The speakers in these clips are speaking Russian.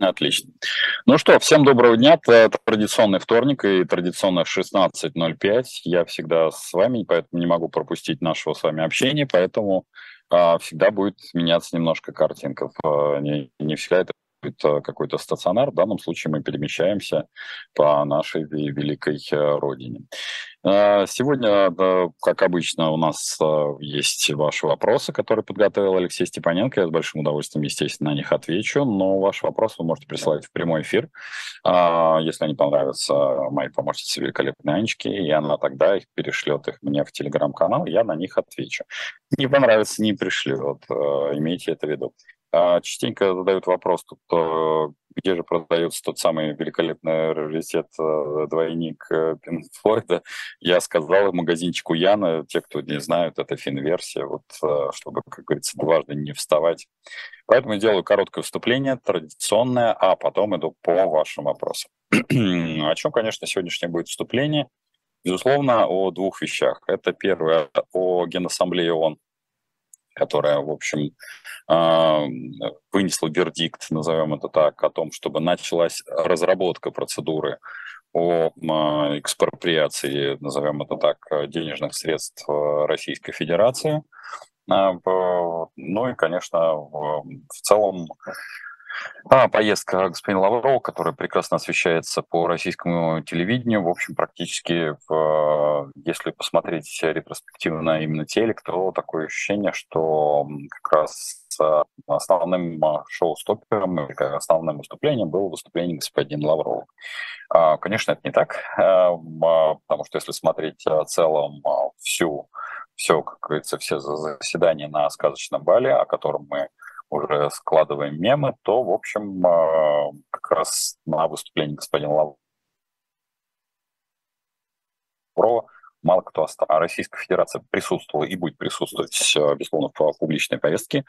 Отлично. Ну что, всем доброго дня. Это традиционный вторник и традиционно 16.05. Я всегда с вами, поэтому не могу пропустить нашего с вами общения, поэтому а, всегда будет меняться немножко картинка. Не, не всегда это а, какой-то стационар. В данном случае мы перемещаемся по нашей великой а, родине. А, сегодня, как обычно, у нас а, есть ваши вопросы, которые подготовил Алексей Степаненко. Я с большим удовольствием, естественно, на них отвечу. Но ваши вопросы вы можете присылать в прямой эфир. А, если они понравятся моей помощнице великолепной Анечке, и она тогда их перешлет их мне в телеграм-канал, я на них отвечу. Не понравится, не пришлет. Имейте это в виду. Частенько задают вопрос, тут, где же продается тот самый великолепный раритет э, двойник э, Пинк Флойда. Я сказал магазинчику Яна, те, кто не знают, это фин-версия, вот, э, чтобы, как говорится, дважды не вставать. Поэтому делаю короткое вступление, традиционное, а потом иду по вашим вопросам. О чем, конечно, сегодняшнее будет вступление? Безусловно, о двух вещах. Это первое, о Генассамблее ООН, которая, в общем, а, вынесла вердикт, назовем это так, о том, чтобы началась разработка процедуры о а, экспроприации, назовем это так, денежных средств Российской Федерации. А, ну и, конечно, в целом а, поездка господина Лаврова, которая прекрасно освещается по российскому телевидению, в общем, практически, в, если посмотреть ретроспективно именно телек, то такое ощущение, что как раз основным шоу-стоппером, основным выступлением было выступление господина Лаврова. А, конечно, это не так, а, потому что если смотреть в целом всю, все, как говорится, все заседания на сказочном бале, о котором мы уже складываем мемы, то, в общем, а, как раз на выступлении господина Лаврова мало кто остался. Российская Федерация присутствовала и будет присутствовать, э, безусловно, в публичной повестке.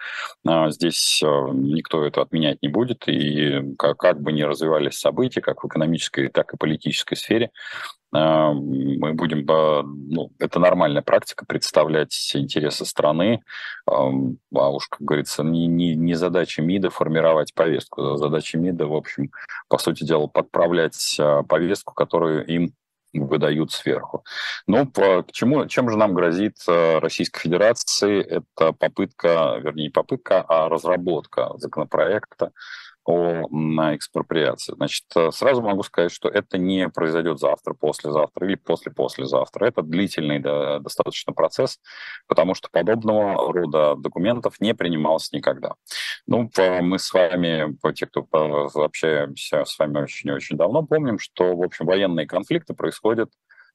А, здесь э, никто это отменять не будет, и как, бы ни развивались события, как в экономической, так и политической сфере, а, мы будем, ну, это нормальная практика, представлять интересы страны, а уж, как говорится, не, не, не задача МИДа формировать повестку, задача МИДа, в общем, по сути дела, подправлять а, повестку, которую им выдают сверху. Ну, к чему, чем же нам грозит Российской Федерации? Это попытка, вернее, не попытка, а разработка законопроекта о экспроприации. Значит, э, сразу могу сказать, что это не произойдет завтра, послезавтра или после-послезавтра. Это длительный да, достаточно процесс, потому что подобного рода документов не принималось никогда. Ну, мы с вами, те, кто общаемся с вами очень-очень давно, помним, что, в общем, военные конфликты происходят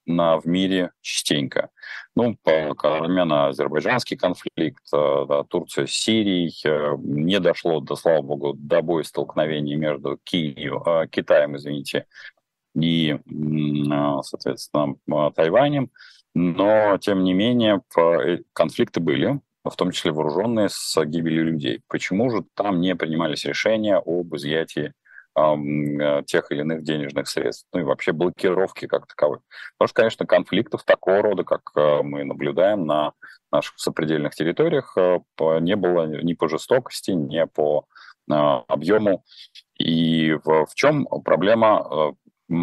на, в мире частенько. Ну, армяно-азербайджанский конфликт, э, да, Турция с Сирией, э, не дошло, до, слава богу, до боя столкновений между Киев, э, Китаем, извините, и, соответственно, Тайванем. Но, тем не менее, конфликты были, в том числе вооруженные, с гибелью людей. Почему же там не принимались решения об изъятии тех или иных денежных средств, ну и вообще блокировки как таковой. Потому что, конечно, конфликтов такого рода, как э, мы наблюдаем на наших сопредельных территориях, э, не было ни по жестокости, ни по объему. И в, в чем проблема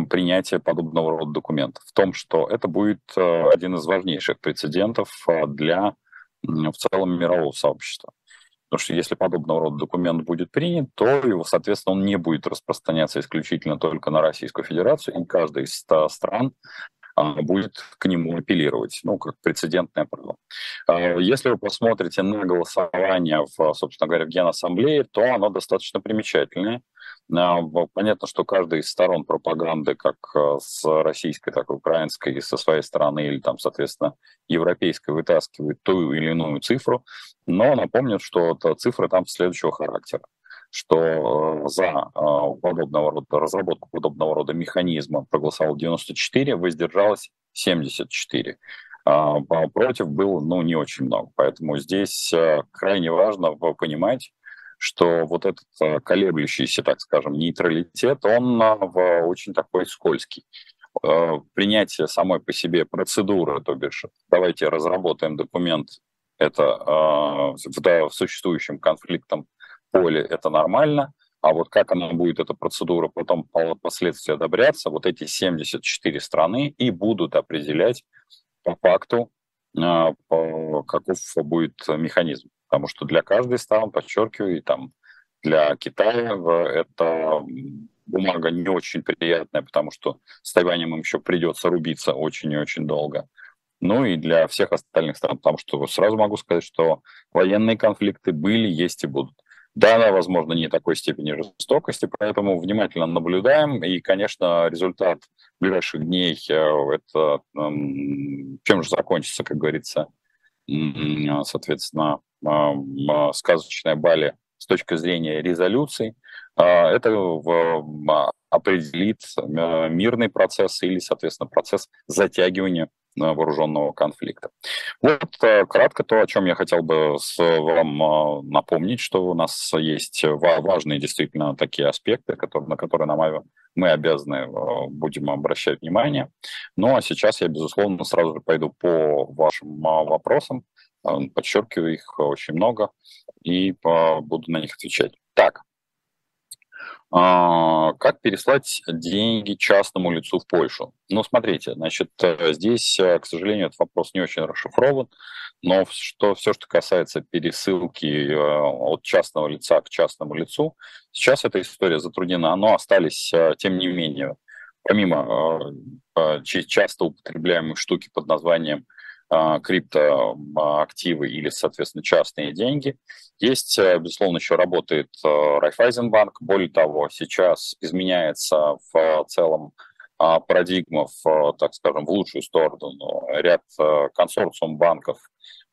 принятия подобного рода документов? В том, что это будет один из важнейших прецедентов для в целом мирового сообщества. Потому что если подобного рода документ будет принят, то его, соответственно, он не будет распространяться исключительно только на Российскую Федерацию, и каждая из 100 стран а, будет к нему апеллировать, ну, как прецедентное право. А, если вы посмотрите на голосование, в, собственно говоря, в Генассамблее, то оно достаточно примечательное. А, понятно, что каждая из сторон пропаганды, как э, с российской, так и украинской, и со своей стороны, или там, соответственно, европейской, вытаскивает ту или иную цифру, но напомню, что цифры там следующего характера что за подобного рода разработку подобного рода механизма проголосовало 94, воздержалось 74. А против было ну, не очень много. Поэтому здесь крайне важно понимать, что вот этот а, колеблющийся, так скажем, нейтралитет, он а, очень такой скользкий. А, принятие самой по себе процедуры, то бишь давайте разработаем документ, это в, существующем конфликтом поле, это нормально, А вот как она будет, эта процедура, потом впоследствии одобряться, вот эти 74 страны и будут определять по факту, каков будет механизм. Потому что для каждой страны, подчеркиваю, и там для Китая это бумага не очень приятная, потому что с Тайванем им еще придется рубиться очень и очень долго. Ну и для всех остальных стран, потому что сразу могу сказать, что военные конфликты были, есть и будут. Да, она, возможно, не такой степени жестокости, поэтому внимательно наблюдаем. И, конечно, результат ближайших дней э, это чем же закончится, как говорится, соответственно, сказочная Бали с точки зрения резолюций. А, это определит э, мирный процесс или, соответственно, процесс затягивания вооруженного конфликта. Вот э, кратко то, о чем я хотел бы вам э, напомнить, что у нас есть важные действительно такие аспекты, на которые, на мое, мы обязаны будем обращать внимание. Ну а сейчас я, безусловно, сразу же пойду по вашим вопросам, подчеркиваю их очень много и буду на них отвечать. Так, а, как переслать деньги частному лицу в Польшу? Ну, смотрите, значит, э, здесь, э, к сожалению, этот вопрос не очень расшифрован, но что, все, что касается пересылки э, от частного лица к частному лицу, сейчас эта история затруднена, но остались, тем не менее, помимо часто употребляемой штуки под названием криптоактивы или, соответственно, частные деньги. Есть, э, безусловно, еще работает э, Райфайзенбанк. Более того, сейчас изменяется в целом а, парадигма, в, так скажем, в лучшую сторону. Ряд э, консорциум банков,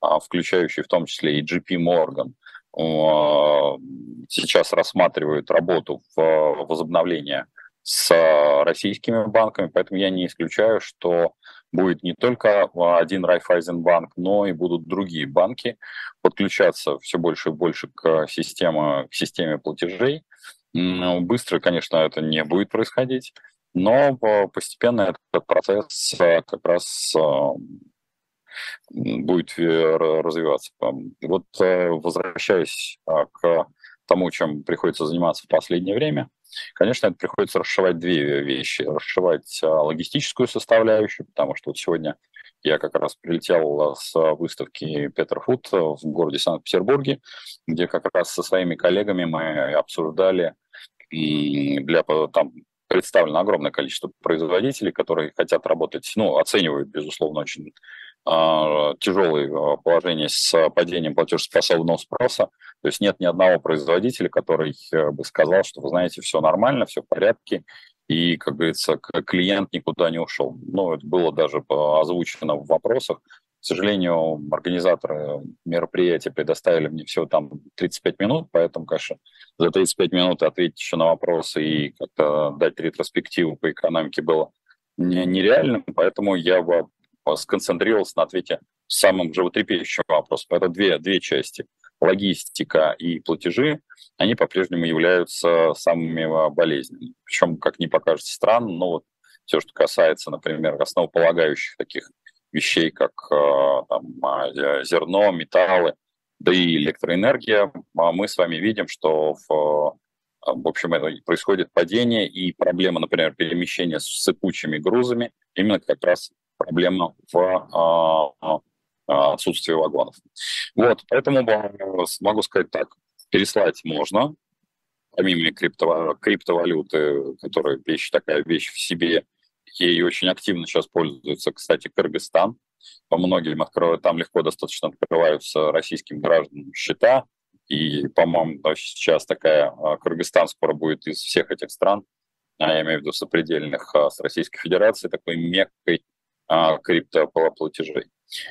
а, включающий в том числе и JP Morgan, сейчас рассматривают работу в возобновление с российскими банками, поэтому я не исключаю, что будет не только один Райфайзенбанк, но и будут другие банки подключаться все больше и больше к системе, к системе платежей. Быстро, конечно, это не будет происходить, но постепенно этот процесс э, как раз э, будет развиваться. Вот э, возвращаясь к тому, чем приходится заниматься в последнее время, Конечно, это приходится расшивать две вещи. Расшивать а, логистическую составляющую, потому что вот сегодня я как раз прилетел с выставки Петер Фуд в городе Санкт-Петербурге, где как раз со своими коллегами мы обсуждали и для там представлено огромное количество производителей, которые хотят работать, ну, оценивают, безусловно, очень а, тяжелое а, положение с падением платежеспособного спроса. То есть нет ни одного производителя, который э, бы сказал, что, вы знаете, все нормально, все в порядке, и, как говорится, клиент никуда не ушел. Ну, это было даже озвучено в вопросах. К сожалению, организаторы мероприятия предоставили мне всего там 35 минут, поэтому, конечно, за 35 минут ответить еще на вопросы и как-то дать ретроспективу по экономике было нереально, поэтому я сконцентрировался на ответе самым животрепещущим вопросом. Это две, две части. Логистика и платежи, они по-прежнему являются самыми а, болезненными. Причем, как не покажется странно, но вот все, что касается, например, основополагающих таких вещей, как а, там, а, зерно, металлы, да и электроэнергия, мы с вами видим, что в в общем, это происходит падение и проблема, например, перемещения с сыпучими грузами именно как раз проблема в а, а, отсутствии вагонов. Вот, поэтому могу сказать так, переслать можно, помимо крипто, криптовалюты, которая вещь такая вещь в себе, ей очень активно сейчас пользуется, кстати, Кыргызстан. По многим открывают, там легко достаточно открываются российским гражданам счета, и, по-моему, сейчас такая а, Кыргызстан скоро будет из всех этих стран, я имею в виду сопредельных с Российской Федерацией, такой меккой а, криптоплатежей.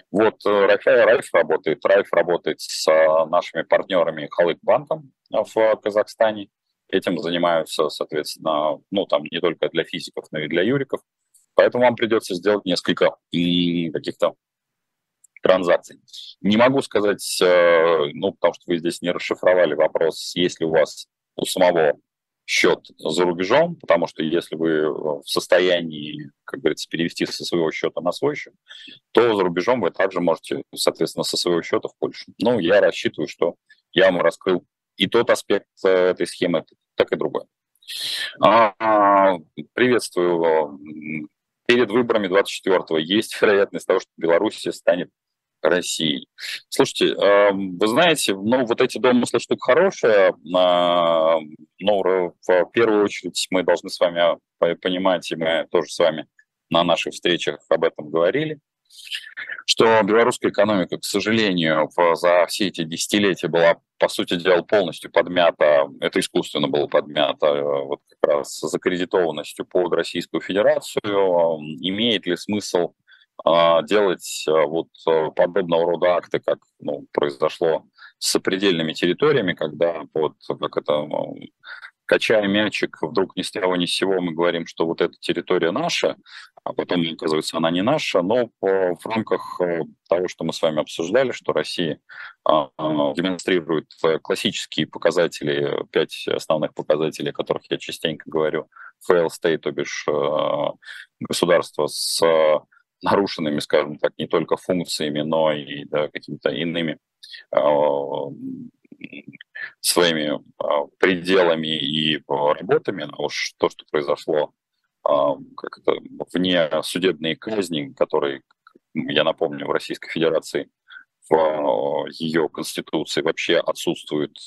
Вот э, Райф, Райф работает. Райф работает с а, нашими партнерами Халык банком в Казахстане. Этим занимаются, соответственно, ну там не только для физиков, но и для юриков. Поэтому вам придется сделать несколько каких-то транзакций. Не могу сказать, э, ну, потому что вы здесь не расшифровали вопрос, есть ли у вас у самого счет за рубежом, потому что если вы в состоянии, как говорится, перевести со своего счета на свой счет, то за рубежом вы также можете, соответственно, со своего счета в Польшу. Ну, я рассчитываю, что я вам раскрыл и тот аспект этой схемы, так и другой. А, приветствую. Перед выборами 24-го есть вероятность того, что Беларусь станет Россией. Слушайте, вы знаете, ну вот эти домыслы штука хорошая, но в первую очередь мы должны с вами понимать, и мы тоже с вами на наших встречах об этом говорили, что белорусская экономика, к сожалению, за все эти десятилетия была, по сути дела, полностью подмята, это искусственно было подмято, э, вот как раз закредитованностью под Российскую Федерацию. Имеет ли смысл делать э, вот э, подобного рода акты, как ну, произошло с сопредельными территориями, когда под, как это, качая мячик, вдруг ни с того ни с сего мы говорим, что вот эта территория наша, а потом, оказывается, она не наша, но в рамках э, того, что мы с вами обсуждали, что Россия а, а, демонстрирует классические показатели, пять основных показателей, о которых я частенько говорю, fail state, то бишь а, государство с нарушенными, скажем так, не только функциями, но и да, какими-то иными своими а, пределами и работами, но уж то, что произошло а, как это, вне судебные казни, которые, я напомню, в Российской Федерации в а, ее конституции вообще отсутствует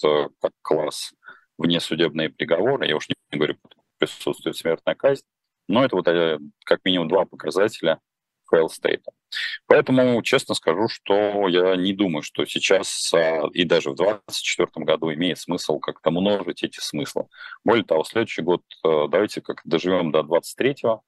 как класс внесудебные приговоры, я уж не говорю, присутствует смертная казнь, но это вот э, как минимум два показателя – fail state. Поэтому честно скажу, что я не думаю, что сейчас а, и даже в 2024 году имеет смысл как-то множить эти смыслы. Более того, следующий год э, давайте как доживем до 23-го. Э,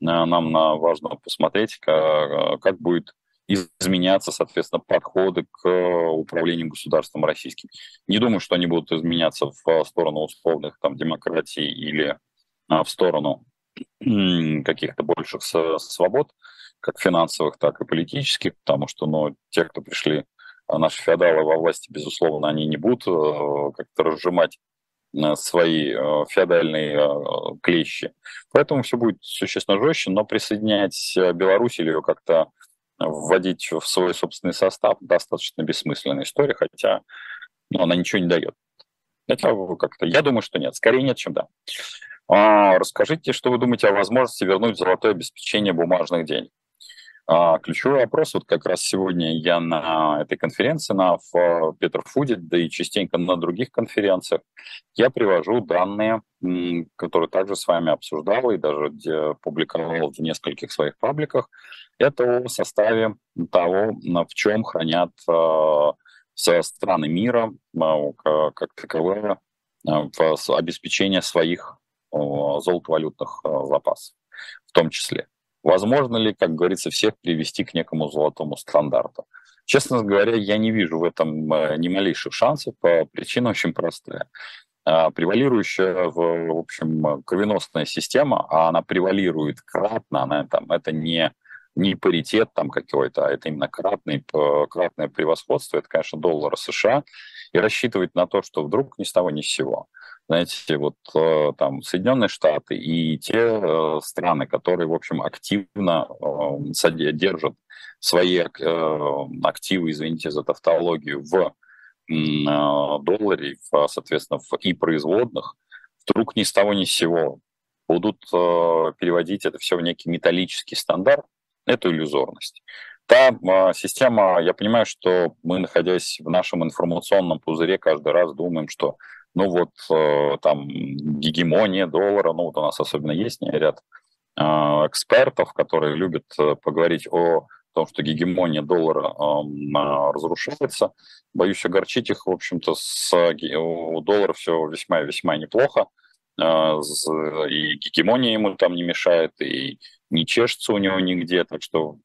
нам важно посмотреть, как, как будет изменяться, соответственно, подходы к управлению государством российским. Не думаю, что они будут изменяться в сторону условных там, демократий или а, в сторону каких-то больших свобод как финансовых, так и политических, потому что ну, те, кто пришли, а, наши феодалы во власти, безусловно, они не будут э, как-то разжимать э, свои э, феодальные клещи. Поэтому все будет существенно жестче, но присоединять Беларусь или ее как-то вводить в свой собственный состав достаточно бессмысленная история, хотя ну, она ничего не дает. Это как-то, я думаю, что нет. Скорее нет, чем да. А, расскажите, что вы думаете о возможности вернуть золотое обеспечение бумажных денег? А, ключевой вопрос, вот как раз сегодня я на этой конференции, на Петерфуде, да и частенько на других конференциях, я привожу данные, которые также с вами обсуждал и даже публиковал в нескольких своих пабликах. Это о составе того, в чем хранят а, все страны мира а, как таковое в обеспечение своих золотовалютных запасов в том числе. Возможно ли, как говорится, всех привести к некому золотому стандарту? Честно говоря, я не вижу в этом э, ни малейших шансов. Причина очень простая. А, превалирующая, в, общем, кровеносная система, а она превалирует кратно, она, там, это не, не паритет там какой-то, а это именно кратный, кратное превосходство, это, конечно, доллар США, и рассчитывать на то, что вдруг ни с того ни с сего знаете, вот э, там Соединенные Штаты и те э, страны, которые, в общем, активно э, держат свои активы, извините за тавтологию, в долларе, соответственно, в и производных, вдруг ни с того ни с сего будут переводить это все в некий металлический стандарт, это иллюзорность. Та система, я понимаю, что мы, находясь в нашем информационном пузыре, каждый раз думаем, что ну вот э, там гегемония доллара, ну вот у нас особенно есть ряд э, экспертов, которые любят э, поговорить о том, что гегемония доллара э, разрушается. Боюсь огорчить их, в общем-то, с, у доллара все весьма весьма неплохо, э, и гегемония ему там не мешает, и не чешется у него нигде, так что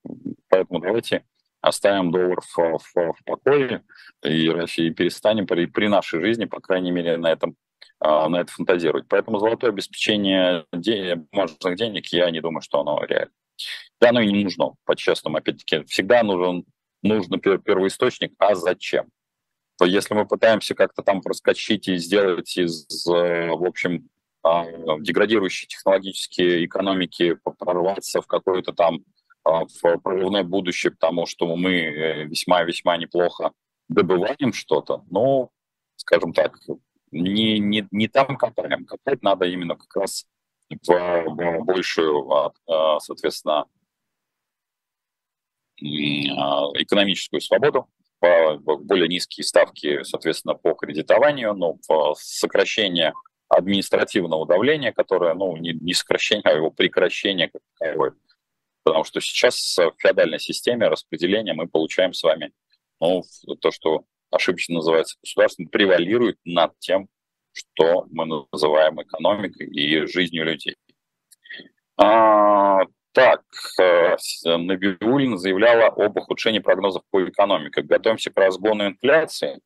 поэтому давайте оставим доллар в, в, в покое и, и перестанем при, при нашей жизни, по крайней мере, на этом а, на это фантазировать. Поэтому золотое обеспечение ден... бумажных денег, я не думаю, что оно реально. Да, оно и не нужно, по-честному. Опять-таки, всегда нужен нужен первоисточник, а зачем? То если мы пытаемся как-то там проскочить и сделать из, в общем, а, деградирующей технологические экономики, прорваться в какой-то там в прорывное будущее, потому что мы э, весьма-весьма неплохо добываем что-то, но скажем так, не, не, не там копаем. Копать надо именно как раз в, большую, соответственно, экономическую свободу, более низкие ставки, соответственно, по кредитованию, в сокращение административного давления, которое, ну, не, не сокращение, а его прекращение как таковое. Потому что сейчас в феодальной системе распределения мы получаем с вами ну, то, что ошибочно называется государством, превалирует над тем, что мы называем экономикой и жизнью людей. А, так, э, Набиулина заявляла об ухудшении прогнозов по экономике. Готовимся к разгону инфляции.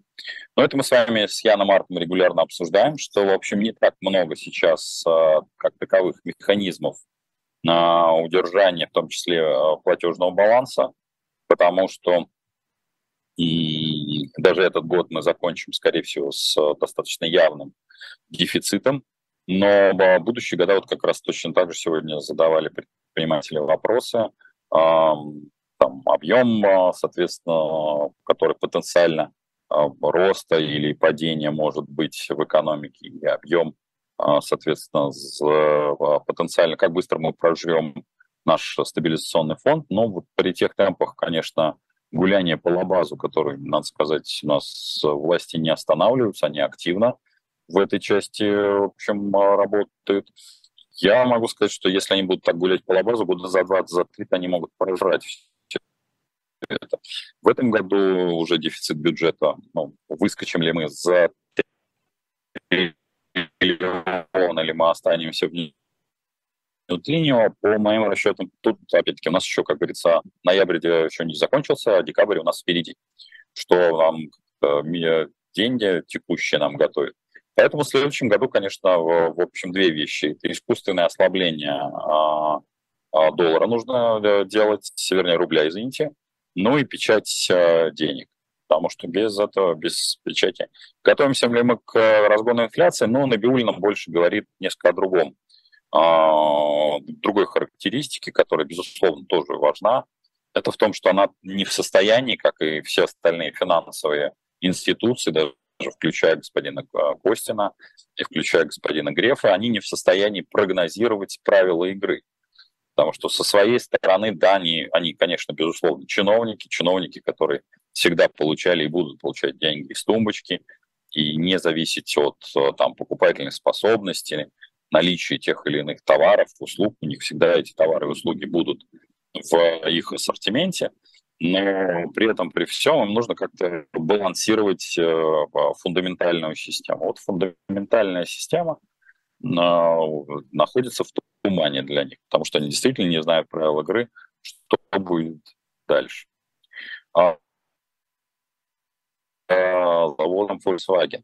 Но это мы с вами с Яном Мартом регулярно обсуждаем, что, в общем, не так много сейчас э, как таковых механизмов на удержание, в том числе э, платежного баланса, потому что и даже этот год мы закончим, скорее всего, с достаточно явным дефицитом. Но будущие года вот как раз точно так же сегодня задавали предприниматели вопросы. Там объем, а, соответственно, который потенциально а, роста или падения может быть в экономике, и объем, соответственно, потенциально, как быстро мы проживем наш стабилизационный фонд. Но вот при тех темпах, конечно, гуляние по лабазу, который, надо сказать, у нас власти не останавливаются, они активно в этой части, в общем, работают. Я могу сказать, что если они будут так гулять по лабазу, года за 20, за 30 они могут прожрать это. В этом году уже дефицит бюджета, ну, выскочим ли мы за триллион или мы останемся в линию, по моим расчетам, тут, опять-таки, у нас еще, как говорится, ноябрь еще не закончился, а декабрь у нас впереди, что нам деньги текущие нам готовят. Поэтому в следующем году, конечно, в, в общем, две вещи. Это искусственное ослабление а, а, доллара нужно э, делать, вернее, рубля, извините, ну и печать а, денег. Потому что без этого, без печати. Готовимся ли мы к э, разгону инфляции? Но Набиулина больше говорит несколько о другом. А, другой характеристике, которая, безусловно, тоже важна. Это в том, что она не в состоянии, как и все остальные финансовые институции, даже включая господина Костина и включая господина Грефа, они не в состоянии прогнозировать правила игры. Потому что со своей стороны, да, они, они, конечно, безусловно, чиновники, чиновники, которые всегда получали и будут получать деньги из тумбочки, и не зависеть от там, покупательной способности, наличия тех или иных товаров, услуг. У них всегда эти товары и услуги будут в их ассортименте но при этом, при всем, им нужно как-то балансировать э, фундаментальную систему. Вот фундаментальная система находится в тумане для них, потому что они действительно не знают правил игры, что будет дальше. А, а заводом Volkswagen.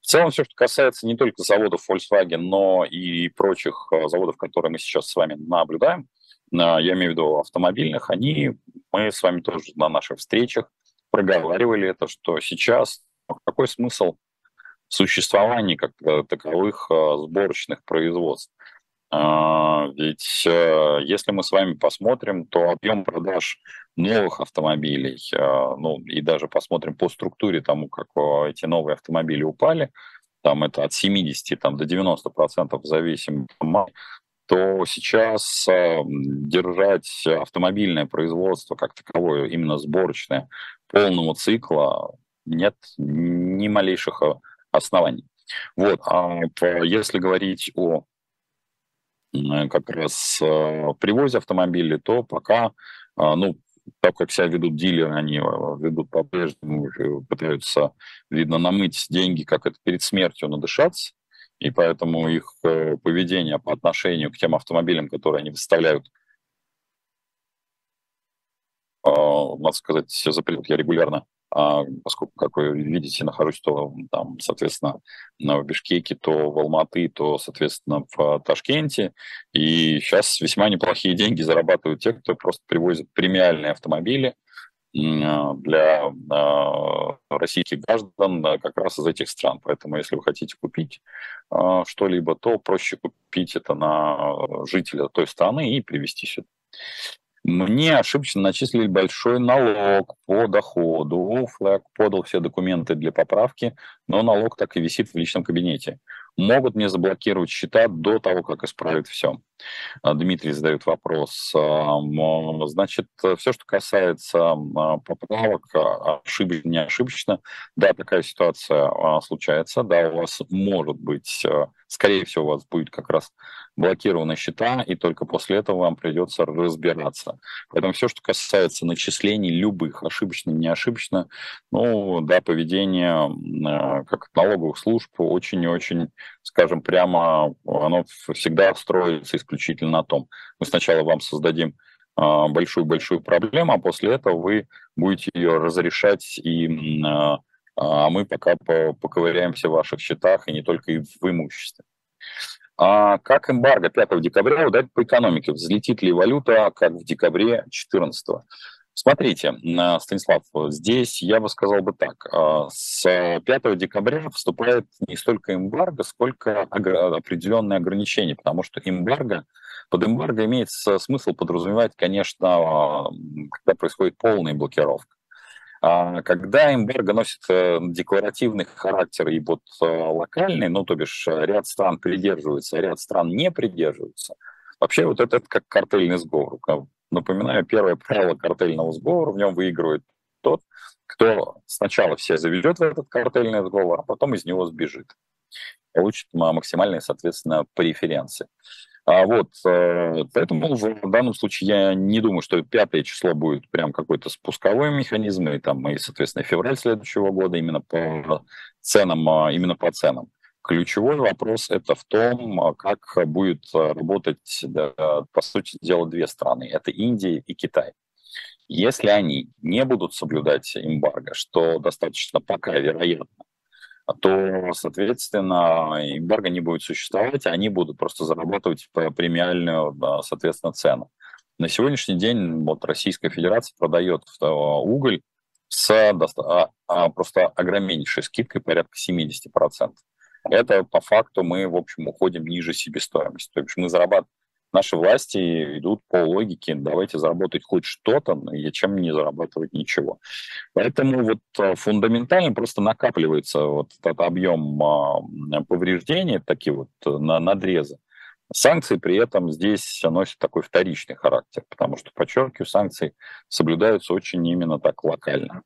В целом, все, что касается не только заводов Volkswagen, но и прочих э, заводов, которые мы сейчас с вами наблюдаем, я имею в виду автомобильных, они, мы с вами тоже на наших встречах проговаривали это, что сейчас какой смысл существования как таковых сборочных производств? А, ведь э, если мы с вами посмотрим, то объем продаж новых автомобилей, э, ну и даже посмотрим по структуре тому, как эти новые автомобили упали, там это от 70 там, до 90 процентов зависимо то сейчас э, держать автомобильное производство как таковое, именно сборочное, полного цикла, нет ни малейших э, оснований. Вот, а если говорить о как раз э, привозе автомобилей, то пока, ну, так как себя ведут дилеры, они ведут по-прежнему, пытаются, видно, намыть деньги, как это перед смертью надышаться, и поэтому их э, поведение по отношению к тем автомобилям, которые они выставляют, надо сказать, запрет я регулярно, поскольку, как вы видите, нахожусь то там, соответственно, в Бишкеке, то в Алматы, то, соответственно, в Ташкенте. И сейчас весьма неплохие деньги зарабатывают те, кто просто привозит премиальные автомобили, а, для а, российских граждан как раз из этих стран. Поэтому если вы хотите купить а, что-либо, то проще купить это на жителя той страны и привезти сюда. Мне ошибочно начислили большой налог по доходу. Флаг подал все документы для поправки, но налог так и висит в личном кабинете. Могут мне заблокировать счета до того, как исправят все. А, Дмитрий задает вопрос. А, значит, все, что касается а, поправок, ошибочно, не ошибочно, да, такая ситуация случается, да, у вас может быть, скорее всего, у вас будет как раз блокированы счета, и только после этого вам придется разбираться. Поэтому все, что касается начислений любых, ошибочно, не ошибочно, ну, да, поведение как налоговых служб очень и очень, скажем прямо, оно всегда строится исключительно на том, мы сначала вам создадим большую-большую проблему, а после этого вы будете ее разрешать, и а мы пока поковыряемся в ваших счетах, и не только и в имуществе. А как эмбарго 5 декабря ударит по экономике? Взлетит ли валюта, как в декабре 2014? Смотрите, Станислав, здесь я бы сказал бы так. А, с 5 декабря вступает не столько эмбарго, сколько определенные ограничения, потому что эмбарго, под эмбарго имеется смысл подразумевать, конечно, когда происходит полная блокировка. А когда эмбарго носит э, декларативный характер и вот э, локальный, ну, то бишь э, ряд стран придерживается, а ряд стран не придерживается, вообще вот это как картельный сговор. Напоминаю, первое правило картельного сговора, в нем выигрывает тот, кто сначала все заведет в этот картельный сговор, а потом из него сбежит. Получит максимальные, соответственно, преференции. А вот, э, поэтому в данном случае я не думаю, что пятое число будет прям какой-то спусковой механизм, и там, и, соответственно, февраль следующего года именно по ценам, а, именно по ценам. Ключевой вопрос это в том, а, как будет работать, да, по сути дела, две страны. Это Индия и Китай. Если они не будут соблюдать эмбарго, что достаточно пока вероятно, то, соответственно, эмбарго не будет существовать, они будут просто зарабатывать премиальную, соответственно, цену. На сегодняшний день вот Российская Федерация продает уголь с а, а, просто огромнейшей скидкой, порядка 70%. Это по факту мы, в общем, уходим ниже себестоимости. То есть мы зарабатываем наши власти идут по логике, давайте заработать хоть что-то, и чем не зарабатывать ничего. Поэтому вот э, фундаментально просто накапливается вот этот объем а, повреждений, такие вот э, на надрезы. Санкции при этом здесь носят такой вторичный характер, потому что, подчеркиваю, санкции соблюдаются очень именно так локально.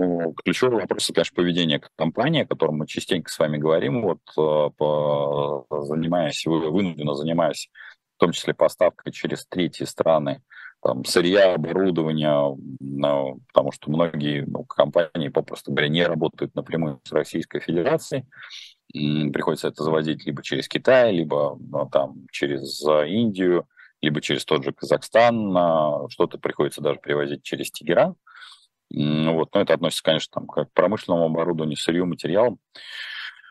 Ну, ключевой вопрос, конечно, поведение компании, о котором мы частенько с вами говорим, вот э, по, занимаясь, вынужденно занимаясь в том числе поставкой через третьи страны, там, сырья, оборудования, ну, потому что многие ну, компании, попросту говоря, не работают напрямую с Российской Федерацией, приходится это заводить либо через Китай, либо ну, там, через Индию, либо через тот же Казахстан, что-то приходится даже привозить через Тегеран. Вот, но это относится, конечно, там, к промышленному оборудованию, сырью, материалам.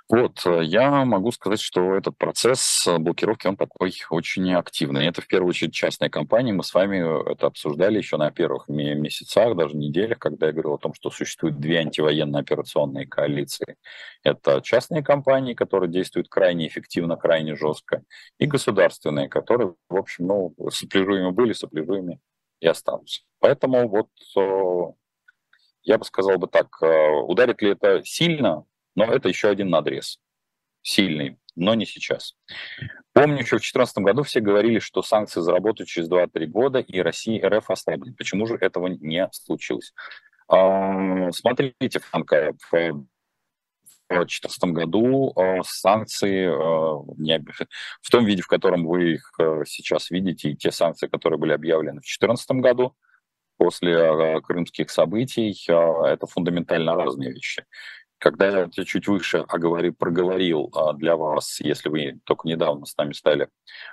Вот, э, я могу сказать, что этот процесс э, блокировки, он такой очень активный. Это в первую очередь частные компании. Мы с вами это обсуждали еще на первых месяцах, даже неделях, когда я говорил о том, что существует две антивоенные операционные коалиции. Это частные компании, которые действуют крайне эффективно, крайне жестко, и государственные, которые, в общем, ну, сопляжуемы были, сопляжуемы и останутся. Поэтому вот э, я бы сказал бы так, э, ударит ли это сильно, но это еще один надрез. Сильный, но не сейчас. Помню, еще в 2014 году все говорили, что санкции заработают через 2-3 года, и Россия и РФ ослаблен. Почему же этого не случилось? А, смотрите, Франко, в 2014 году э, санкции э, в том виде, в котором вы их сейчас видите, и те санкции, которые были объявлены в 2014 году, после э, крымских событий, э, это фундаментально разные вещи. Когда я чуть выше оговорил, проговорил э, для вас, если вы только недавно с нами стали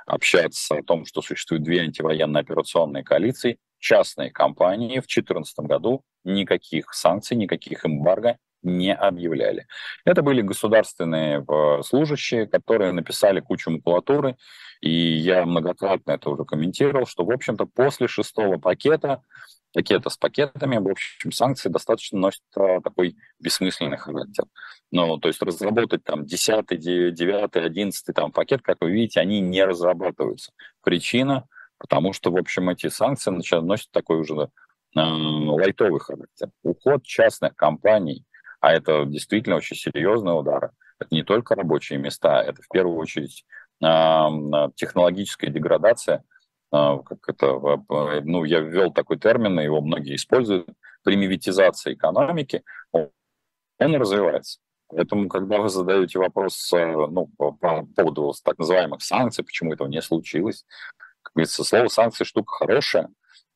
общаться о том, что существуют две антивоенные операционные коалиции, частные компании в 2014 году никаких санкций, никаких эмбарго не объявляли. Это были государственные служащие, которые написали кучу макулатуры, и я многократно это уже комментировал, что, в общем-то, после шестого пакета пакета с пакетами, в общем, санкции достаточно носят а, такой бессмысленный характер. Ну, то есть разработать там 10, 9, 11 там, пакет, как вы видите, они не разрабатываются. Причина потому что, в общем, эти санкции носят такой уже э, лайтовый характер. Уход частных компаний, а это действительно очень серьезный удар, это не только рабочие места, это в первую очередь технологическая деградация, э, как это, ну, я ввел такой термин, его многие используют, примивитизация экономики, он развивается. Поэтому, когда вы задаете вопрос э, ну, по, по поводу так называемых санкций, почему этого не случилось, как говорится, слово санкции штука хорошая,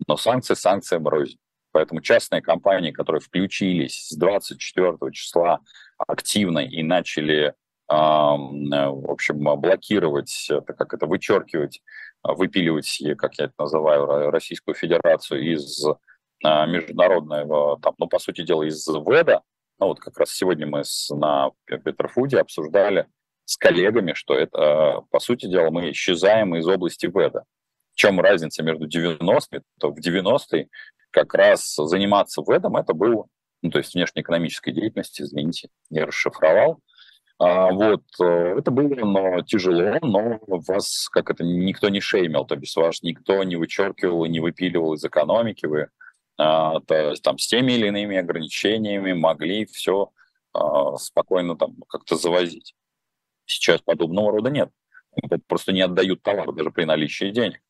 но санкции санкции рознь. Поэтому частные компании, которые включились с 24 числа активно и начали, в общем, блокировать, как это вычеркивать, выпиливать, как я это называю, Российскую Федерацию из а, международного, там, ну, по сути дела, из ВЭДа, ну, вот как раз сегодня мы с, на Петрофуде обсуждали с коллегами, что это, по сути дела, мы исчезаем из области ВЭДа. В чем разница между 90-ми? То в 90-е как раз заниматься ВЭДом это было, ну, то есть внешнеэкономической деятельности, извините, не расшифровал. А, вот, э, это было но тяжело, но вас, как это, никто не шеймил, то есть вас никто не вычеркивал и не выпиливал из экономики, вы а, то есть там с теми или иными ограничениями могли все а, спокойно там как-то завозить. Сейчас подобного рода нет. Просто не отдают товар даже при наличии денег.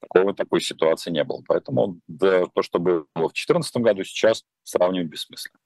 Такого, такой ситуации не было. Поэтому да, то, что было в 2014 году, сейчас сравнивать бессмысленно.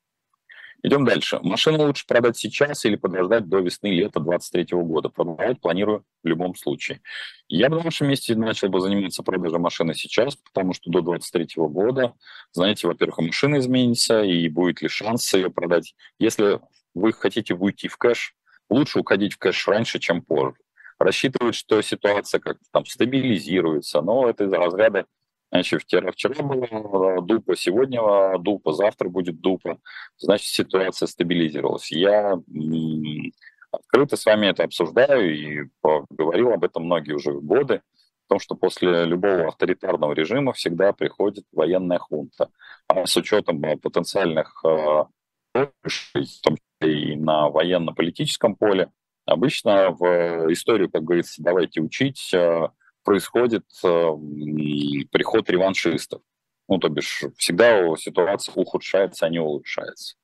Идем дальше. Машину лучше продать сейчас или подождать до весны-лета 2023 года. Продавать планирую в любом случае. Я бы на вашем месте начал бы заниматься продажей машины сейчас, потому что до 2023 года, знаете, во-первых, машина изменится, и будет ли шанс ее продать. Если вы хотите выйти в кэш, лучше уходить в кэш раньше, чем позже. Рассчитывать, что ситуация как-то там стабилизируется, но это из разряда Значит, вчера, вчера была дупа, сегодня дупа, завтра будет дупа. Значит, ситуация стабилизировалась. Я открыто с вами это обсуждаю и говорил об этом многие уже годы, о том, что после любого авторитарного режима всегда приходит военная хунта. А с учетом потенциальных э, в том числе и на военно-политическом поле, обычно в историю, как говорится, давайте учить, э, происходит э, приход реваншистов. Ну, то бишь, всегда ситуация ухудшается, а не улучшается.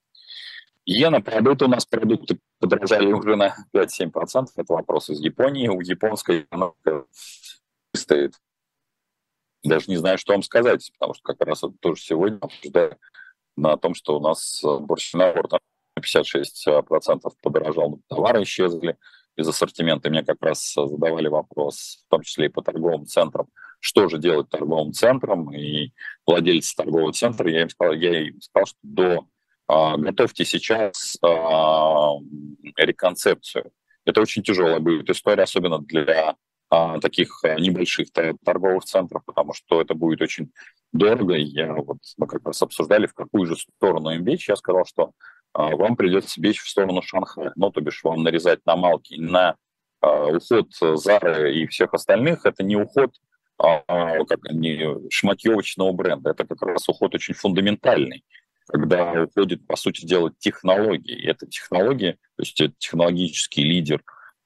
Иена, продукты у нас продукты подорожали уже на 5-7%. Это вопрос из Японии. У японской экономика стоит. Даже не знаю, что вам сказать, потому что как раз тоже сегодня обсуждаю на том, что у нас там 56% подорожал, товары исчезли, из ассортимента, мне как раз задавали вопрос, в том числе и по торговым центрам, что же делать торговым центрам, и владельцы торгового центра, я им сказал, я им сказал что до, а, готовьте сейчас а, реконцепцию. Это очень тяжелая будет история, особенно для а, таких а, небольших торговых центров, потому что это будет очень дорого. Я вот мы как раз обсуждали, в какую же сторону им бечь. Я сказал, что вам придется бечь в сторону Шанхая. Ну, то бишь вам нарезать на Малки, на а, уход Зары и всех остальных, это не уход а, как не шматьевочного бренда, это как раз уход очень фундаментальный, когда уходит, по сути дела, технологии. И это технологии, то есть технологический лидер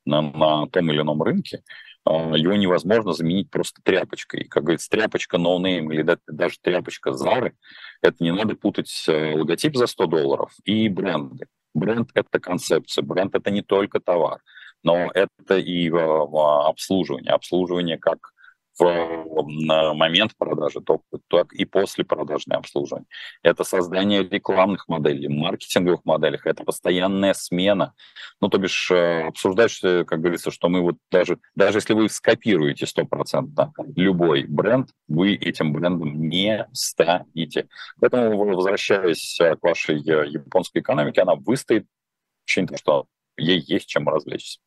на, на том или ином рынке, а, его невозможно заменить просто тряпочкой. Как говорится, тряпочка no name или даже тряпочка Зары, это не надо путать э, логотип за 100 долларов и бренды. Бренд — это концепция, бренд — это не только товар, но это и э, обслуживание. Обслуживание как в момент продажи, так и после продажное обслуживание. Это создание рекламных моделей, маркетинговых моделей, это постоянная смена. Ну, то бишь, э, обсуждать, что, как говорится, что мы вот даже, даже если вы скопируете стопроцентно любой бренд, вы этим брендом не станете. Поэтому, возвращаясь к вашей э, японской экономике, она выстоит очень, что ей есть чем развлечься.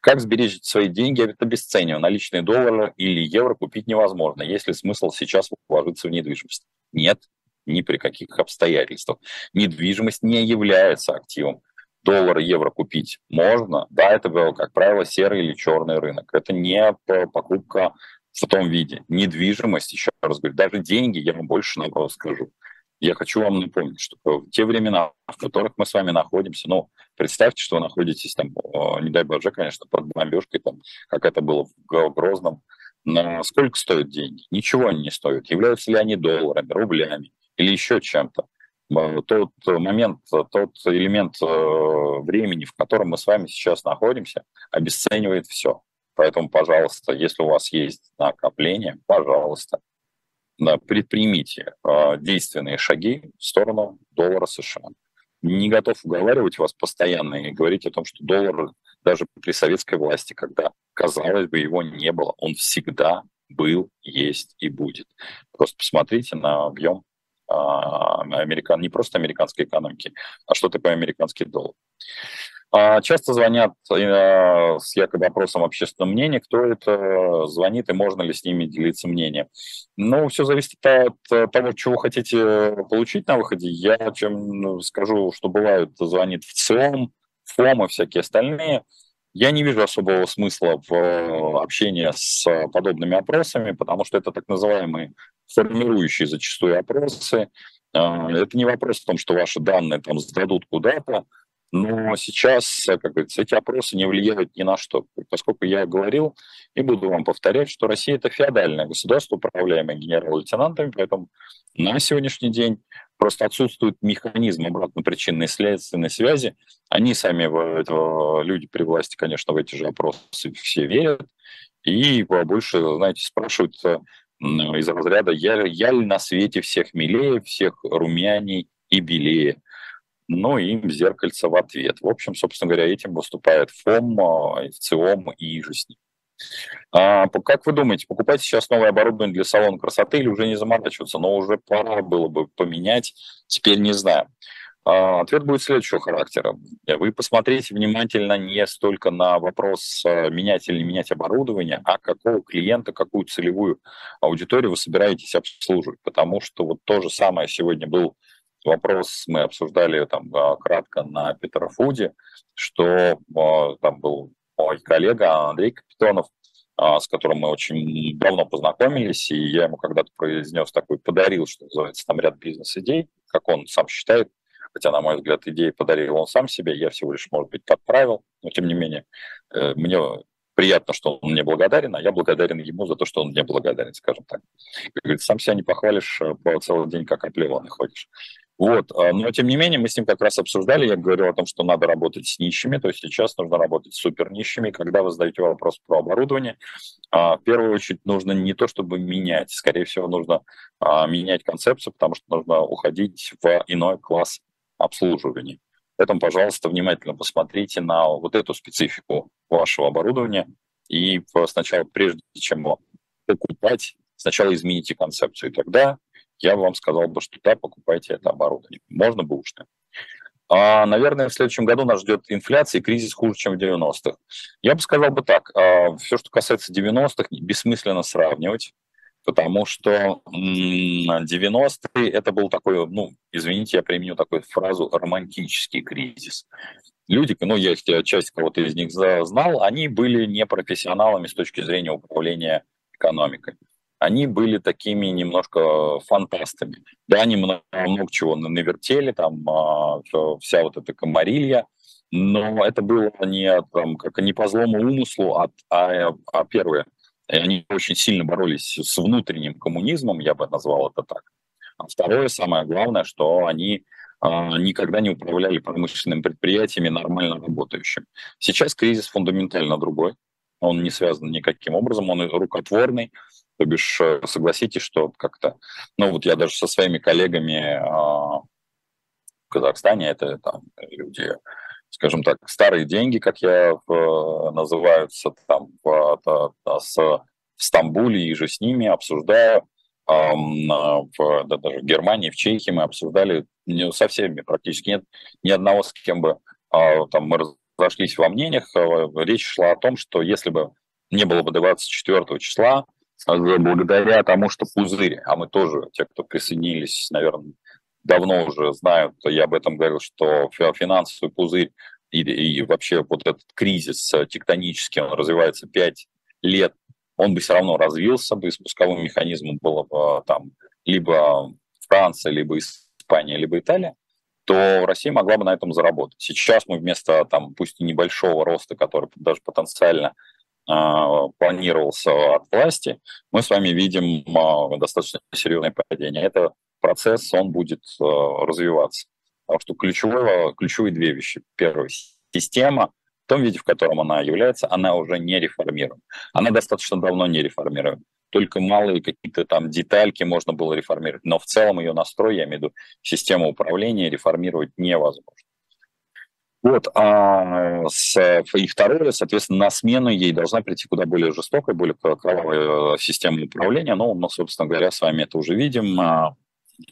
Как сберечь свои деньги от обесценивания? Наличные доллары или евро купить невозможно. Есть ли смысл сейчас вложиться в недвижимость? Нет, ни при каких обстоятельствах. Недвижимость не является активом. Доллар, евро купить можно. Да, это, как правило, серый или черный рынок. Это не покупка в том виде. Недвижимость, еще раз говорю, даже деньги, я вам больше наоборот скажу, я хочу вам напомнить, что в те времена, в которых мы с вами находимся, ну, представьте, что вы находитесь там, не дай боже, конечно, под бомбежкой, там, как это было в Грозном, Сколько стоят деньги? Ничего они не стоят. Являются ли они долларами, рублями или еще чем-то? Тот момент, тот элемент э, времени, в котором мы с вами сейчас находимся, обесценивает все. Поэтому, пожалуйста, если у вас есть накопление, пожалуйста, предпримите э, действенные шаги в сторону доллара США. Не готов уговаривать вас постоянно и говорить о том, что доллар даже при советской власти, когда, казалось бы, его не было, он всегда был, есть и будет. Просто посмотрите на объем а, американ, не просто американской экономики, а что такое американский доллар. А, часто звонят э, с якобы опросом общественного мнения, кто это звонит и можно ли с ними делиться мнением. Ну, все зависит от того, чего хотите получить на выходе. Я чем ну, скажу, что бывают, звонит в ЦИОМ, ФОМ и всякие остальные. Я не вижу особого смысла в э, общении с подобными опросами, потому что это так называемые формирующие зачастую опросы. Это не вопрос в том, что ваши данные там сдадут куда-то, но сейчас, как говорится, эти опросы не влияют ни на что, поскольку я говорил и буду вам повторять, что Россия – это феодальное государство, управляемое генерал-лейтенантами, поэтому на сегодняшний день просто отсутствует механизм обратно-причинной следственной связи. Они сами, люди при власти, конечно, в эти же опросы все верят, и больше, знаете, спрашивают из разряда «я, я ли на свете всех милее, всех румяней и белее?» Но им зеркальце в ответ. В общем, собственно говоря, этим выступает ФОМ, ФЦИОМ и же с ним. А, как вы думаете, покупать сейчас новое оборудование для салона красоты или уже не заморачиваться? Но уже пора было бы поменять, теперь не знаю. А, ответ будет следующего характера. Вы посмотрите внимательно не столько на вопрос, а, менять или не менять оборудование, а какого клиента, какую целевую аудиторию вы собираетесь обслуживать. Потому что вот то же самое сегодня был вопрос, мы обсуждали там а, кратко на Петрофуде, что там был мой коллега Андрей Капитонов, с которым мы очень давно познакомились, и я ему когда-то произнес такой, подарил, что называется, там ряд бизнес-идей, как он сам считает, хотя, на мой взгляд, идеи подарил он сам себе, я всего лишь, может быть, подправил, но, тем не менее, э, мне приятно, что он мне благодарен, а я благодарен ему за то, что он мне благодарен, скажем так. Как говорится, сам себя не похвалишь, э, по целый день как оплеванный ходишь. Вот. А, но, тем не менее, мы с ним как раз обсуждали, я говорил о том, что надо работать с нищими, то есть сейчас нужно работать с супер нищими. Когда вы задаете вопрос про оборудование, а, в первую очередь нужно не то, чтобы менять, скорее всего, нужно а, менять концепцию, потому что нужно уходить в иной класс обслуживания. Поэтому, пожалуйста, внимательно посмотрите на вот эту специфику вашего оборудования и сначала, прежде чем покупать, сначала измените концепцию, и тогда я вам сказал бы, что да, покупайте это оборудование. Можно бы уж А, наверное, в следующем году нас ждет инфляция и кризис хуже, чем в 90-х. Я бы сказал бы так, а, все, что касается 90-х, бессмысленно сравнивать, потому что 90-е это был такой, ну, извините, я применю такую фразу, романтический кризис. Люди, ну, я часть кого-то из них знал, они были не профессионалами с точки зрения управления экономикой они были такими немножко фантастами. Да, они много, много чего навертели, там а, вся вот эта комарилья, но это было не, там, как, не по злому умыслу, а, а, а первое, они очень сильно боролись с внутренним коммунизмом, я бы назвал это так. А второе, самое главное, что они а, никогда не управляли промышленными предприятиями нормально работающим. Сейчас кризис фундаментально другой, он не связан никаким образом, он рукотворный, то бишь, э, согласитесь, что как-то, ну вот я даже со своими коллегами а, в Казахстане, это там люди, скажем так, старые деньги, как я называются, там с, в Стамбуле и же с ними обсуждаю, в, да, даже в Германии, в Чехии мы обсуждали не со всеми, практически нет ни одного, с кем бы а, там мы разошлись во мнениях. А, речь шла о том, что если бы не было бы 24 числа, благодаря тому, что пузырь, а мы тоже, те, кто присоединились, наверное, давно уже знают, я об этом говорил, что финансовый пузырь и, и вообще вот этот кризис тектонический, он развивается 5 лет, он бы все равно развился бы, и спусковым механизмом было бы там либо Франция, либо Испания, либо Италия, то Россия могла бы на этом заработать. Сейчас мы вместо, там, пусть и небольшого роста, который даже потенциально планировался от власти, мы с вами видим достаточно серьезное падение. Это процесс, он будет развиваться. Потому что ключевое, ключевые две вещи. Первое, система в том виде, в котором она является, она уже не реформируема. Она достаточно давно не реформируема. Только малые какие-то там детальки можно было реформировать. Но в целом ее настрой, я имею в виду систему управления, реформировать невозможно. Вот, а с, и второе, соответственно, на смену ей должна прийти куда более жестокая, более кровавая система управления. Но мы, собственно говоря, с вами это уже видим а,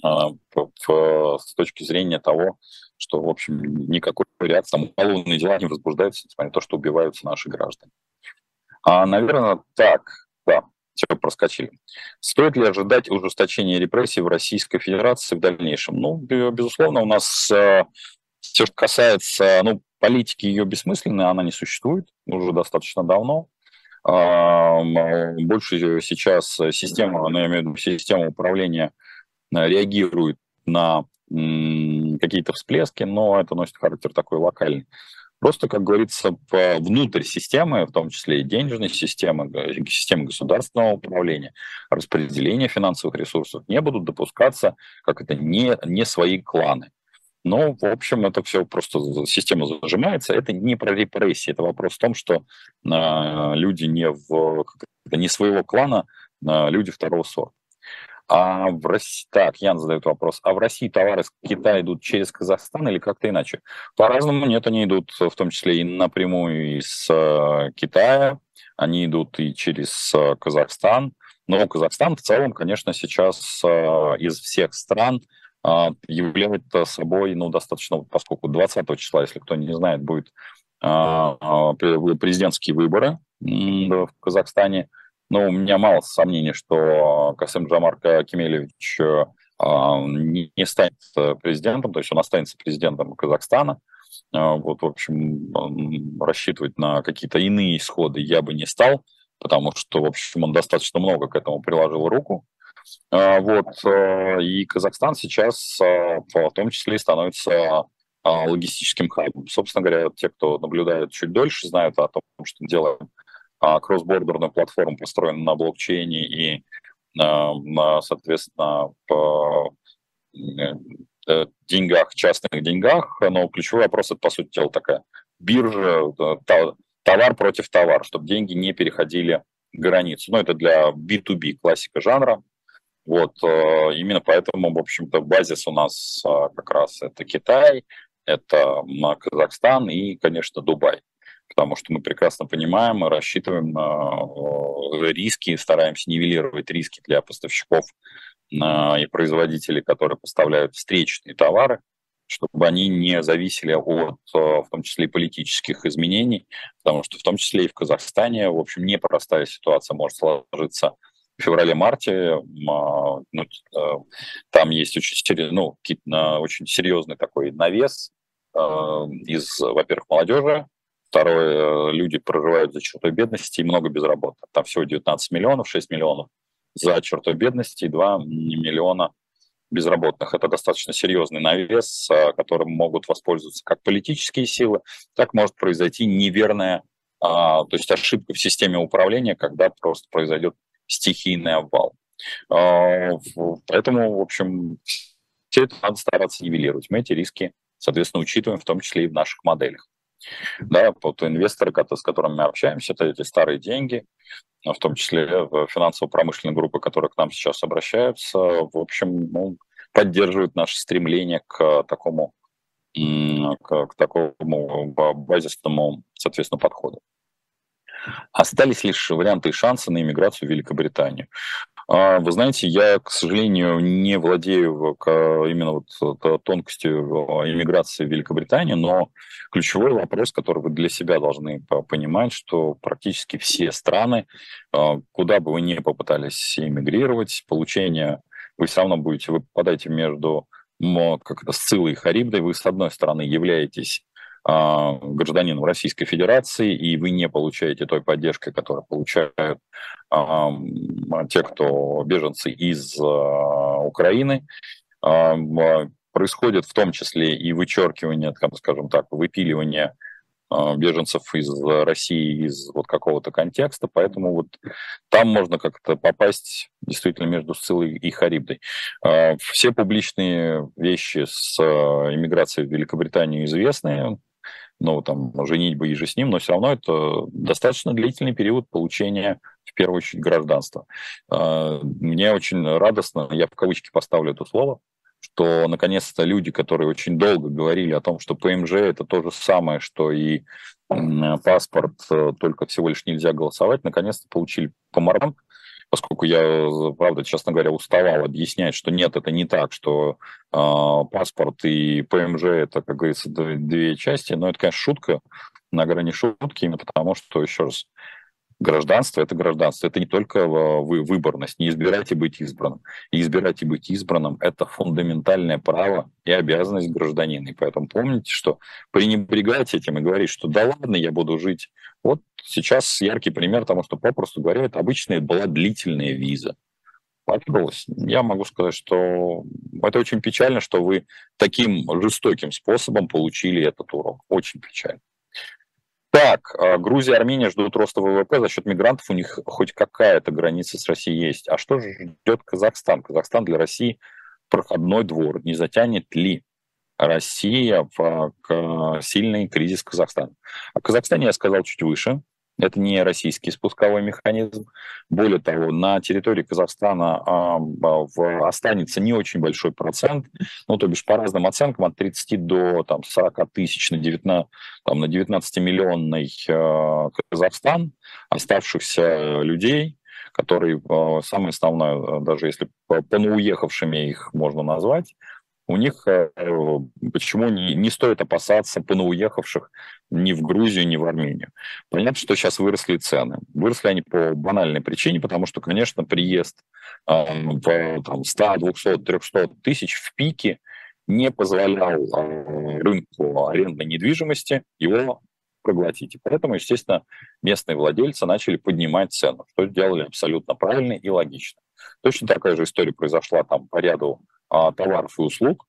а, с точки зрения того, что, в общем, никакой реакции, уголовные дела не возбуждаются, несмотря на то, что убиваются наши граждане. А, наверное, так, да, все проскочили. Стоит ли ожидать ужесточения репрессий в Российской Федерации в дальнейшем? Ну, безусловно, у нас э, все, что касается, ну, политики ее бессмысленной, она не существует уже достаточно давно. А, больше сейчас система, ну, я имею в виду система управления э, реагирует на какие-то всплески, но это носит характер такой локальный. Просто, как говорится, внутрь системы, в том числе и денежной системы, системы государственного управления, распределения финансовых ресурсов, не будут допускаться, как это, не, не свои кланы. Но, в общем, это все просто система зажимается. Это не про репрессии, это вопрос в том, что э, люди не, в, не своего клана, э, люди второго сорта. А в России, так, Ян задает вопрос, а в России товары с Китая идут через Казахстан или как-то иначе? По-разному нет, они идут в том числе и напрямую из э, Китая, они идут и через э, Казахстан, но Казахстан в целом, конечно, сейчас э, из всех стран является собой, ну, достаточно, поскольку 20 числа, если кто не знает, будет президентские выборы в Казахстане, но у меня мало сомнений, что Касым Джамар Кемелевич э, не станет президентом, то есть он останется президентом Казахстана. Вот, в общем, рассчитывать на какие-то иные исходы я бы не стал, потому что, в общем, он достаточно много к этому приложил руку. Э, вот, и Казахстан сейчас в том числе становится логистическим хабом. Собственно говоря, те, кто наблюдает чуть дольше, знают о том, что делаем а кроссбордерную платформу построена на блокчейне и, соответственно, по э, деньгах, частных деньгах, но ключевой вопрос это, по сути дела, такая биржа, товар против товара, чтобы деньги не переходили границу. Ну, это для B2B классика жанра. Вот, э, именно поэтому, в общем-то, базис у нас э, как раз это Китай, это Казахстан и, конечно, Дубай. Потому что мы прекрасно понимаем и рассчитываем на э, риски, стараемся нивелировать риски для поставщиков и производителей, которые поставляют встречные товары, чтобы они не зависели от, э, в том числе политических изменений, потому что в том числе и в Казахстане, в общем, непростая ситуация может сложиться феврале-марте. А, ну, э, там есть очень, ну, очень серьезный такой навес из, во-первых, молодежи, Второе, люди проживают за чертой бедности и много безработных. Там всего 19 миллионов, 6 миллионов за чертой бедности и 2 миллиона безработных. Это достаточно серьезный навес, которым могут воспользоваться как политические силы, так может произойти неверная, а, то есть ошибка в системе управления, когда просто произойдет стихийный обвал. А, поэтому, в общем, все это надо стараться нивелировать. Мы эти риски, соответственно, учитываем, в том числе и в наших моделях. Да, вот инвесторы, с которыми мы общаемся, это эти старые деньги, в том числе финансово-промышленные группы, которые к нам сейчас обращаются, в общем, ну, поддерживают наше стремление к такому, к, к такому базисному, соответственно, подходу. Остались лишь варианты и шансы на иммиграцию в Великобританию. А, вы знаете, я, к сожалению, не владею именно вот тонкостью иммиграции в Великобританию, но ключевой вопрос, который вы для себя должны понимать, что практически все страны, а, куда бы вы ни попытались иммигрировать, получение, вы все равно будете, вы попадаете между как это, Сцилой и Харибдой, вы, с одной стороны, являетесь а, гражданином Российской Федерации, и вы не получаете той поддержки, которую получают а, те, кто беженцы из а, Украины. Происходит в том числе и вычеркивание, скажем так, выпиливание а, беженцев из России, из вот какого-то контекста, поэтому вот там можно как-то попасть действительно между Сцилой и Харибдой. А, все публичные вещи с а, иммиграцией в Великобританию известны, ну, там, женитьба и же с ним, но все равно это достаточно длительный период получения, в первую очередь, гражданства. Мне очень радостно, я в кавычки поставлю это слово, что наконец-то люди, которые очень долго говорили о том, что ПМЖ это то же самое, что и паспорт, э, только всего лишь нельзя голосовать, наконец-то получили по мордам, поскольку я, правда, честно говоря, уставал объяснять, что нет, это не так, что э, паспорт и ПМЖ это, как говорится, две части, но это, конечно, шутка на грани шутки, именно потому что, еще раз, Гражданство – это гражданство. Это не только вы, выборность. Не избирайте быть избранным. И избирать и быть избранным – это фундаментальное право и обязанность гражданина. И поэтому помните, что пренебрегать этим и говорить, что да ладно, я буду жить. Вот сейчас яркий пример тому, что попросту говоря, это обычная была длительная виза. Потребовалось. Я могу сказать, что это очень печально, что вы таким жестоким способом получили этот урок. Очень печально. Так, а, Грузия и Армения ждут роста ВВП за счет мигрантов, у них хоть какая-то граница с Россией есть. А что же ждет Казахстан? Казахстан для России проходной двор. Не затянет ли Россия в сильный кризис Казахстана? О Казахстане я сказал чуть выше. Это не российский спусковой механизм. Более того, на территории Казахстана а, в, останется не очень большой процент, ну, то бишь по разным оценкам от 30 до там, 40 тысяч на 19, там, на 19-миллионный э, Казахстан, оставшихся людей, которые, самое основное, даже если по, по их можно назвать, у них э, почему не, не стоит опасаться поноуехавших ни в Грузию, ни в Армению. Понятно, что сейчас выросли цены. Выросли они по банальной причине, потому что, конечно, приезд э, в там, 100, 200, 300 тысяч в пике не позволял э, рынку арендной недвижимости его проглотить. И поэтому, естественно, местные владельцы начали поднимать цену, что сделали абсолютно правильно и логично. Точно такая же история произошла там по ряду товаров и услуг.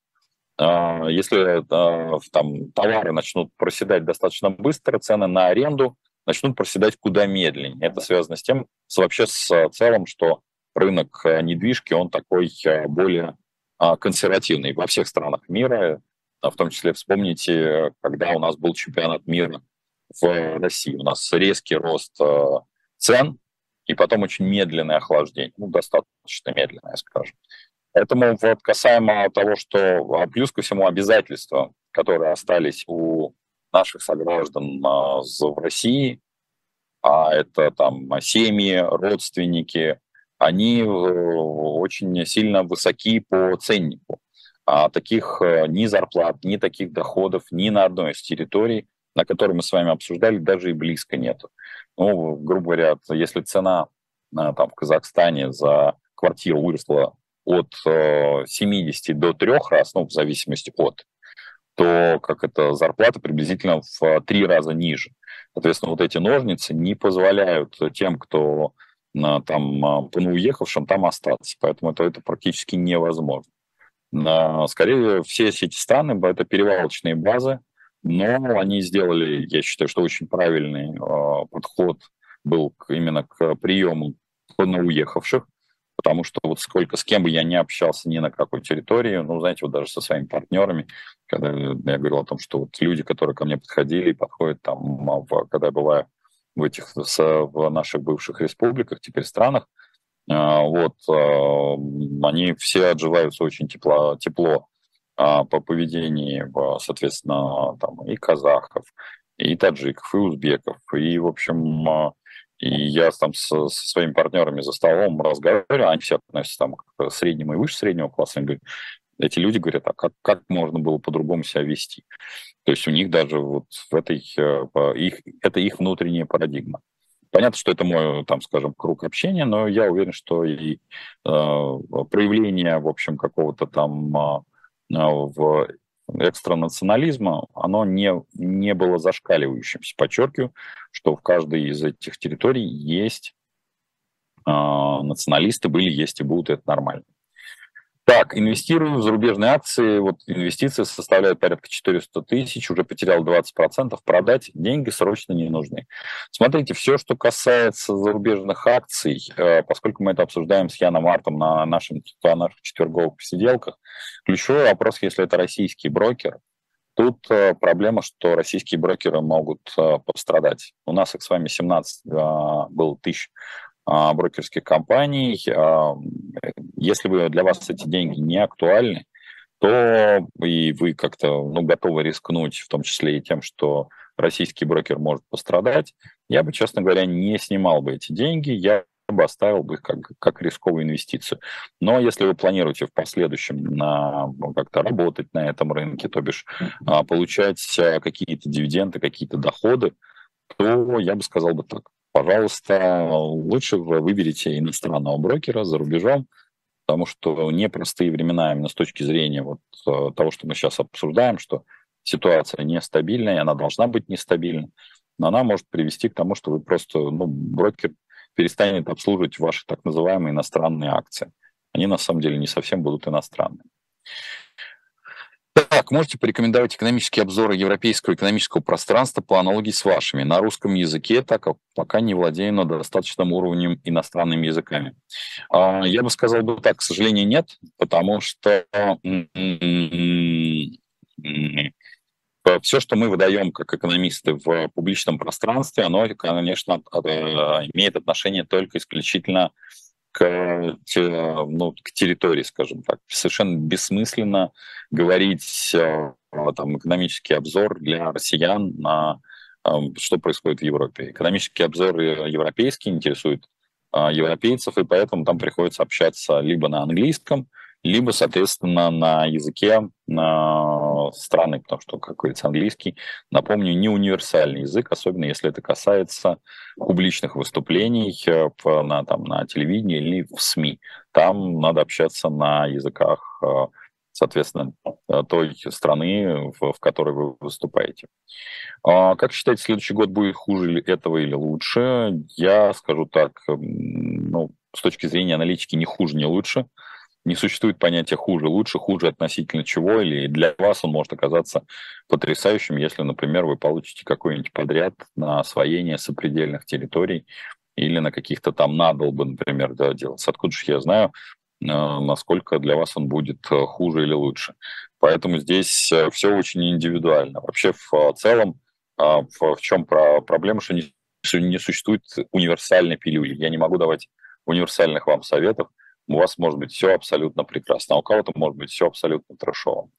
А, если а, там товары начнут проседать достаточно быстро, цены на аренду начнут проседать куда медленнее. Это связано с тем, с, вообще с целым, что рынок недвижки, он такой более консервативный во всех странах мира, в том числе вспомните, когда у нас был чемпионат мира в России. У нас резкий рост цен и потом очень медленное охлаждение, ну, достаточно медленное, скажем. Поэтому вот касаемо того, что а, плюс ко всему обязательства, которые остались у наших сограждан а, в России, а это там семьи, родственники, они э, очень сильно высоки по ценнику. А таких э, ни зарплат, ни таких доходов ни на одной из территорий, на которой мы с вами обсуждали, даже и близко нету. Ну, грубо говоря, если цена там, в Казахстане за квартиру выросла от 70 э, до 3 раз, ну, в зависимости от, то как это зарплата приблизительно в три раза ниже. Соответственно, вот эти ножницы не позволяют тем, кто там по уехавшим там остаться. Поэтому это, это практически невозможно. Скорее, все эти страны – это перевалочные базы, но они сделали, я считаю, что очень правильный э, подход был именно к приему уехавших потому что вот сколько, с кем бы я не общался ни на какой территории, ну, знаете, вот даже со своими партнерами, когда я говорил о том, что вот люди, которые ко мне подходили и подходят там, в, когда я бываю в этих, в наших бывших республиках, теперь странах, а, вот, а, они все отживаются очень тепло, тепло а, по поведению, соответственно, там и казахов, и таджиков, и узбеков, и, в общем, и я там со, со своими партнерами за столом разговариваю, они все относятся там к среднему и выше среднего класса. Они говорят, эти люди говорят, а как, как можно было по-другому себя вести? То есть у них даже вот в этой, э, их, это их внутренняя парадигма. Понятно, что это мой, там, скажем, круг общения, но я уверен, что и э, проявление, в общем, какого-то там э, в экстранационализма, оно не, не было зашкаливающимся. Подчеркиваю, что в каждой из этих территорий есть э, националисты, были, есть и будут, это нормально. Так, инвестирую в зарубежные акции. Вот инвестиции составляют порядка 400 тысяч, уже потерял 20%. Продать деньги срочно не нужны. Смотрите, все, что касается зарубежных акций, э, поскольку мы это обсуждаем с Яном Мартом на, нашем, на наших четверговых посиделках, ключевой вопрос, если это российский брокер, Тут э, проблема, что российские брокеры могут э, пострадать. У нас их с вами 17 было тысяч брокерских компаний. А, если вы, для вас эти деньги не актуальны, то и вы как-то ну, готовы рискнуть, в том числе и тем, что российский брокер может пострадать, я бы, честно говоря, не снимал бы эти деньги, я бы оставил бы их как, как рисковую инвестицию. Но если вы планируете в последующем на, ну, как-то работать на этом рынке, то бишь а, получать какие-то дивиденды, какие-то доходы, то я бы сказал бы так пожалуйста, лучше вы выберите иностранного брокера за рубежом, потому что непростые времена именно с точки зрения вот э, того, что мы сейчас обсуждаем, что ситуация нестабильная, она должна быть нестабильной, но она может привести к тому, что вы просто, ну, брокер перестанет обслуживать ваши так называемые иностранные акции. Они на самом деле не совсем будут иностранными. Так, можете порекомендовать экономические обзоры европейского экономического пространства по аналогии с вашими на русском языке, так как пока не владею на достаточном уровне иностранными языками. А, я бы сказал бы так, к сожалению, нет, потому что все, что мы выдаем как экономисты в публичном пространстве, оно, конечно, имеет отношение только исключительно к, ну, к территории, скажем так. Совершенно бессмысленно говорить э, там, экономический обзор для россиян на э, что происходит в Европе. Экономический обзор европейский интересует э, европейцев, и поэтому там приходится общаться либо на английском, либо, соответственно, на языке на страны, потому что, как говорится, английский, напомню, не универсальный язык, особенно если это касается публичных выступлений э, на, там, на телевидении или в СМИ. Там надо общаться на языках, э, соответственно, э, той страны, в, в которой вы выступаете. А как считаете, следующий год будет хуже этого или лучше? Я скажу так, ну, с точки зрения аналитики, не хуже, не лучше – не существует понятия хуже, лучше, хуже относительно чего, или для вас он может оказаться потрясающим, если, например, вы получите какой-нибудь подряд на освоение сопредельных территорий или на каких-то там надолбы, например, да, делать. Откуда же я знаю, э, насколько для вас он будет э, хуже или лучше. Поэтому здесь э, все очень индивидуально. Вообще в целом в чем проблема, что не, существует универсальной пилюли. Я не могу давать универсальных вам советов, у вас может быть все абсолютно прекрасно, а у кого-то может быть все абсолютно трешово.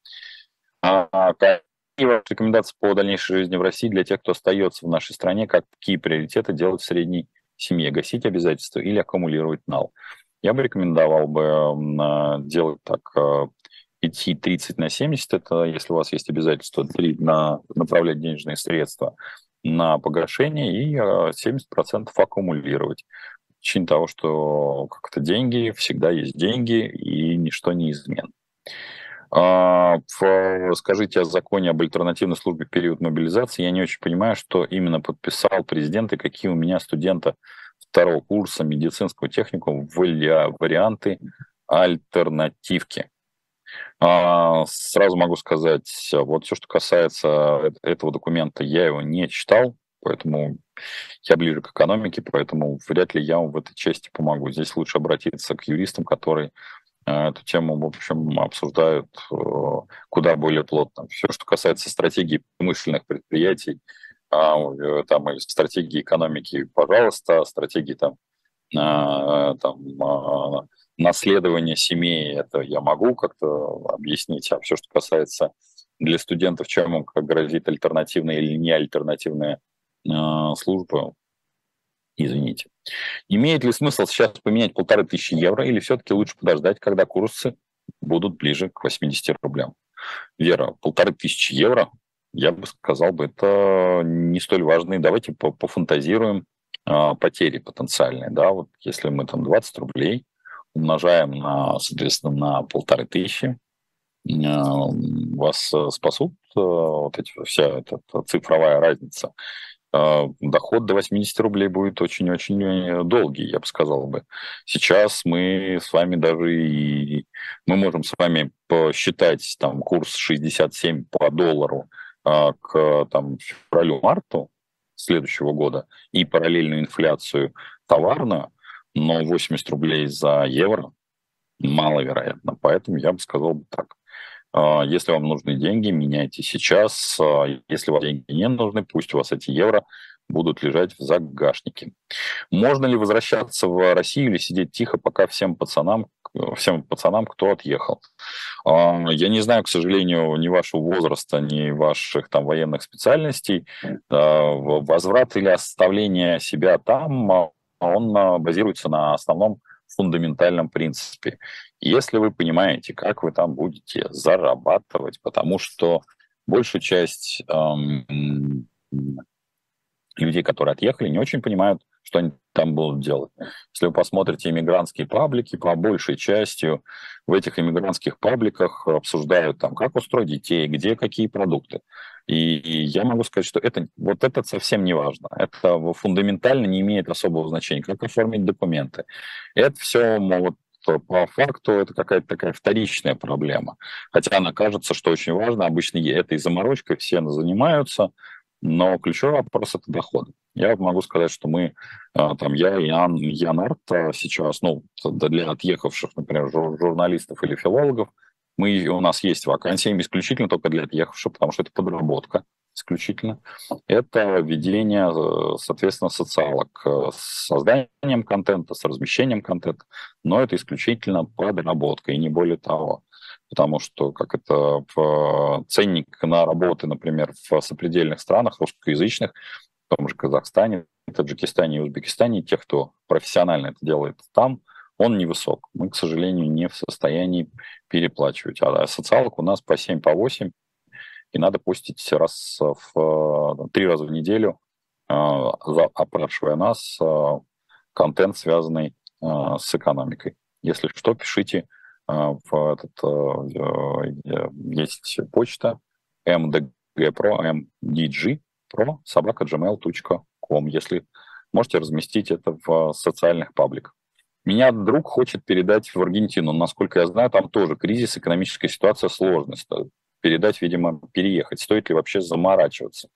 А какие ваши рекомендации по дальнейшей жизни в России для тех, кто остается в нашей стране, какие приоритеты делать в средней семье, гасить обязательства или аккумулировать нал? Я бы рекомендовал бы делать так, э, идти 30 на 70, это если у вас есть обязательства, 3 на направлять денежные средства на погашение и 70% э, аккумулировать причине того, что как-то деньги, всегда есть деньги, и ничто не измен. А, скажите о законе об альтернативной службе период мобилизации. Я не очень понимаю, что именно подписал президент и какие у меня студента второго курса медицинского техникума варианты альтернативки. А, сразу могу сказать, вот все, что касается этого документа, я его не читал, поэтому я ближе к экономике, поэтому вряд ли я вам в этой части помогу. Здесь лучше обратиться к юристам, которые э, эту тему, в общем, обсуждают э, куда более плотно. Все, что касается стратегии промышленных предприятий, а, э, там, или стратегии экономики, пожалуйста, стратегии там, там а, наследования семей, это я могу как-то объяснить, а все, что касается для студентов, чем им грозит альтернативная или не альтернативная а, службы, извините. Имеет ли смысл сейчас поменять полторы тысячи евро или все-таки лучше подождать, когда курсы будут ближе к 80 рублям? Вера, полторы тысячи евро, я бы сказал бы, это не столь важно. Давайте пофантазируем э, потери потенциальные. Да? Вот если мы там 20 рублей умножаем на, соответственно, на полторы тысячи, э, вас спасут э, вот эти, вся эта цифровая разница а, доход до 80 рублей будет очень-очень э, долгий, я бы сказал бы. Сейчас мы с вами даже и мы можем с вами посчитать там курс 67 по доллару а, к там, февралю-марту следующего года и параллельную инфляцию товарную, но 80 рублей за евро маловероятно. Поэтому я бы сказал бы так. А, если вам нужны деньги, меняйте сейчас. А, если вам деньги не нужны, пусть у вас эти евро будут лежать в загашнике. Можно ли возвращаться в Россию или сидеть тихо, пока всем пацанам, всем пацанам, кто отъехал? А, я не знаю, к сожалению, ни вашего возраста, ни ваших там военных специальностей. Возврат или оставление себя там, он базируется на основном фундаментальном принципе. Если вы понимаете, как вы там будете зарабатывать, потому что большая часть эм, людей, которые отъехали, не очень понимают, что они там будут делать. Если вы посмотрите иммигрантские паблики, по большей части в этих иммигрантских пабликах обсуждают там, как устроить детей, где какие продукты. И, и я могу сказать, что это, вот это совсем не важно. Это фундаментально не имеет особого значения. Как оформить документы. Это все могут по факту это какая-то такая вторичная проблема. Хотя она кажется, что очень важно. Обычно этой заморочкой все занимаются, но ключевой вопрос – это доходы. Я могу сказать, что мы, а, там, я и Ян, Ян Арт сейчас, ну, для отъехавших, например, журналистов или филологов, мы, у нас есть вакансии исключительно только для отъехавших, потому что это подработка исключительно. Это ведение, э, соответственно, социалок э, с созданием контента, с размещением контента, но это исключительно подработка и не более того потому что как это в ценник на работы, например, в сопредельных странах русскоязычных, в том же Казахстане, Таджикистане и Узбекистане, тех, кто профессионально это делает там, он невысок. Мы, к сожалению, не в состоянии переплачивать. А социалок у нас по 7, по 8, и надо пустить раз в три раза в неделю, а, опрашивая нас, а, контент, связанный с экономикой. Если что, пишите в этот, есть почта mdgpro, mdg.pro, собака gmail.com, если можете разместить это в социальных пабликах. Меня друг хочет передать в Аргентину. Насколько я знаю, там тоже кризис, экономическая ситуация, сложность. Передать, видимо, переехать. Стоит ли вообще заморачиваться?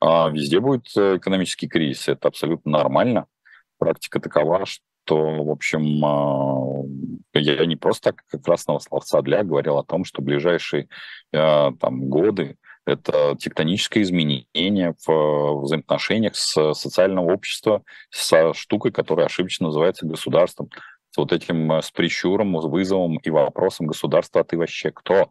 Везде будет э, экономический кризис. Это абсолютно нормально. Практика такова, что то, в общем, а, я не просто так красного словца для говорил о том, что ближайшие а, там, годы это тектоническое изменение в взаимоотношениях с социального общества, со штукой, которая ошибочно называется государством, с вот этим с прищуром, с вызовом и вопросом государства, а ты вообще кто?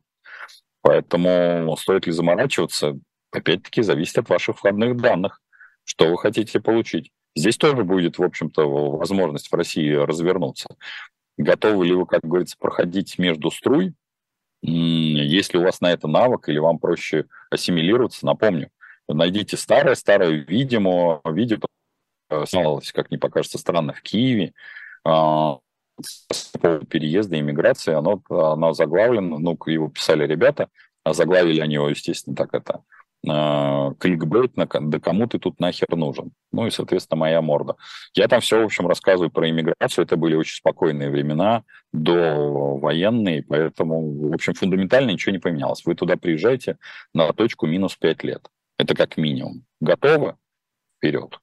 Поэтому стоит ли заморачиваться, опять-таки, зависит от ваших входных данных, что вы хотите получить. Здесь тоже будет, в общем-то, возможность в России развернуться. Готовы ли вы, как говорится, проходить между струй? Если у вас на это навык или вам проще ассимилироваться, напомню, найдите старое-старое видео, видео э, снялось, как не покажется странно, в Киеве, а, переезда, иммиграции, оно, оно заглавлено, ну, его писали ребята, а заглавили они его, естественно, так это э, кликбейт, на, да кому ты тут нахер нужен? Ну и, соответственно, моя морда. Я там все, в общем, рассказываю про иммиграцию. Это были очень спокойные времена, до военные, поэтому, в общем, фундаментально ничего не поменялось. Вы туда приезжаете на точку минус 5 лет. Это как минимум. Готовы? Вперед.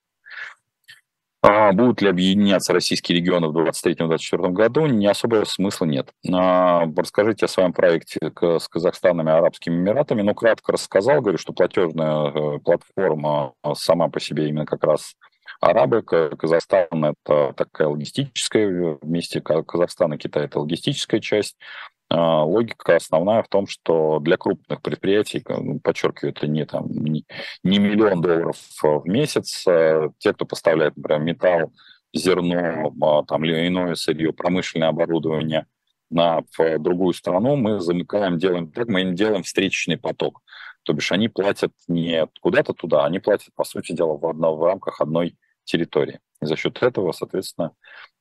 А будут ли объединяться российские регионы в 2023-2024 году, не особого смысла нет. А, расскажите о своем проекте с Казахстаном и Арабскими Эмиратами. Ну, кратко рассказал, говорю, что платежная э, платформа сама по себе именно как раз арабы, Казахстан – это такая логистическая, вместе Казахстан и Китай – это логистическая часть, а, логика основная в том, что для крупных предприятий, ну, подчеркиваю, это не, там, не, не миллион долларов в месяц, а те, кто поставляет, например, металл, зерно, а, там, или иное сырье, промышленное оборудование на, в другую страну, мы замыкаем, делаем так, мы делаем встречный поток. То бишь они платят не куда-то туда, они платят, по сути дела, в, одно, в рамках одной территории. И за счет этого, соответственно,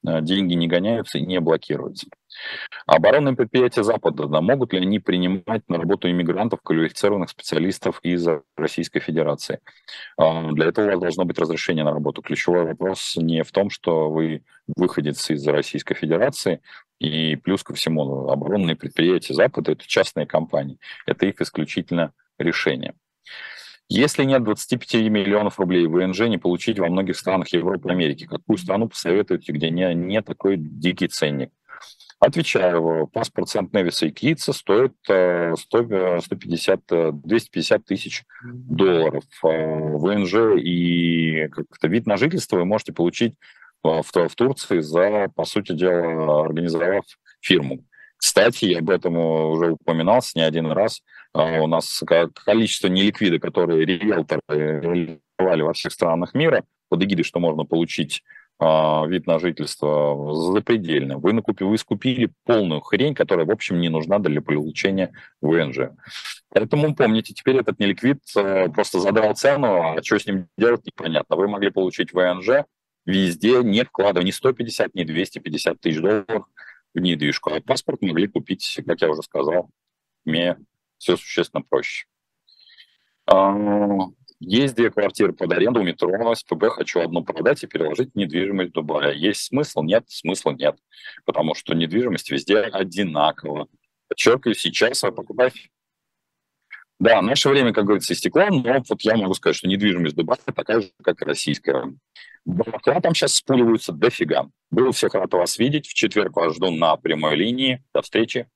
э, деньги не гоняются и не блокируются. Оборонные предприятия Запада, да, могут ли они принимать на работу иммигрантов, квалифицированных специалистов из Российской Федерации? А, для этого у вас должно быть разрешение на работу. Ключевой вопрос не в том, что вы выходец из Российской Федерации, и плюс ко всему, оборонные предприятия Запада – это частные компании, это их исключительно решение. Если нет 25 миллионов рублей ВНЖ не получить во многих странах Европы и Америки, какую страну посоветуете, где не, не такой дикий ценник? Отвечаю, паспорт Сент-Невиса и Китса стоит 100, 150, 250 тысяч долларов. Э, ВНЖ и как-то вид на жительство вы можете получить в, в Турции за, по сути дела, организовав фирму. Кстати, я об этом уже упоминался не один раз. У нас количество неликвида, которые риэлторы реализовали во всех странах мира, под эгидой, что можно получить а, вид на жительство запредельно. Вы, накупили, вы скупили полную хрень, которая, в общем, не нужна для получения ВНЖ. Поэтому помните, теперь этот неликвид э, просто задрал цену, а что с ним делать, непонятно. Вы могли получить ВНЖ везде, не вкладывая ни 150, ни 250 тысяч долларов в недвижку. А паспорт могли купить, как я уже сказал, имея все существенно проще. А, есть две квартиры под аренду у метро, СПБ хочу одну продать и переложить недвижимость в Дубае. Есть смысл? Нет, смысла нет, потому что недвижимость везде одинакова. Подчеркиваю, сейчас а покупать да, наше время, как говорится, истекло, но вот я могу сказать, что недвижимость в Дубае такая же, как и российская. Балакла там сейчас спуливаются дофига. Был всех рад вас видеть. В четверг вас жду на прямой линии. До встречи.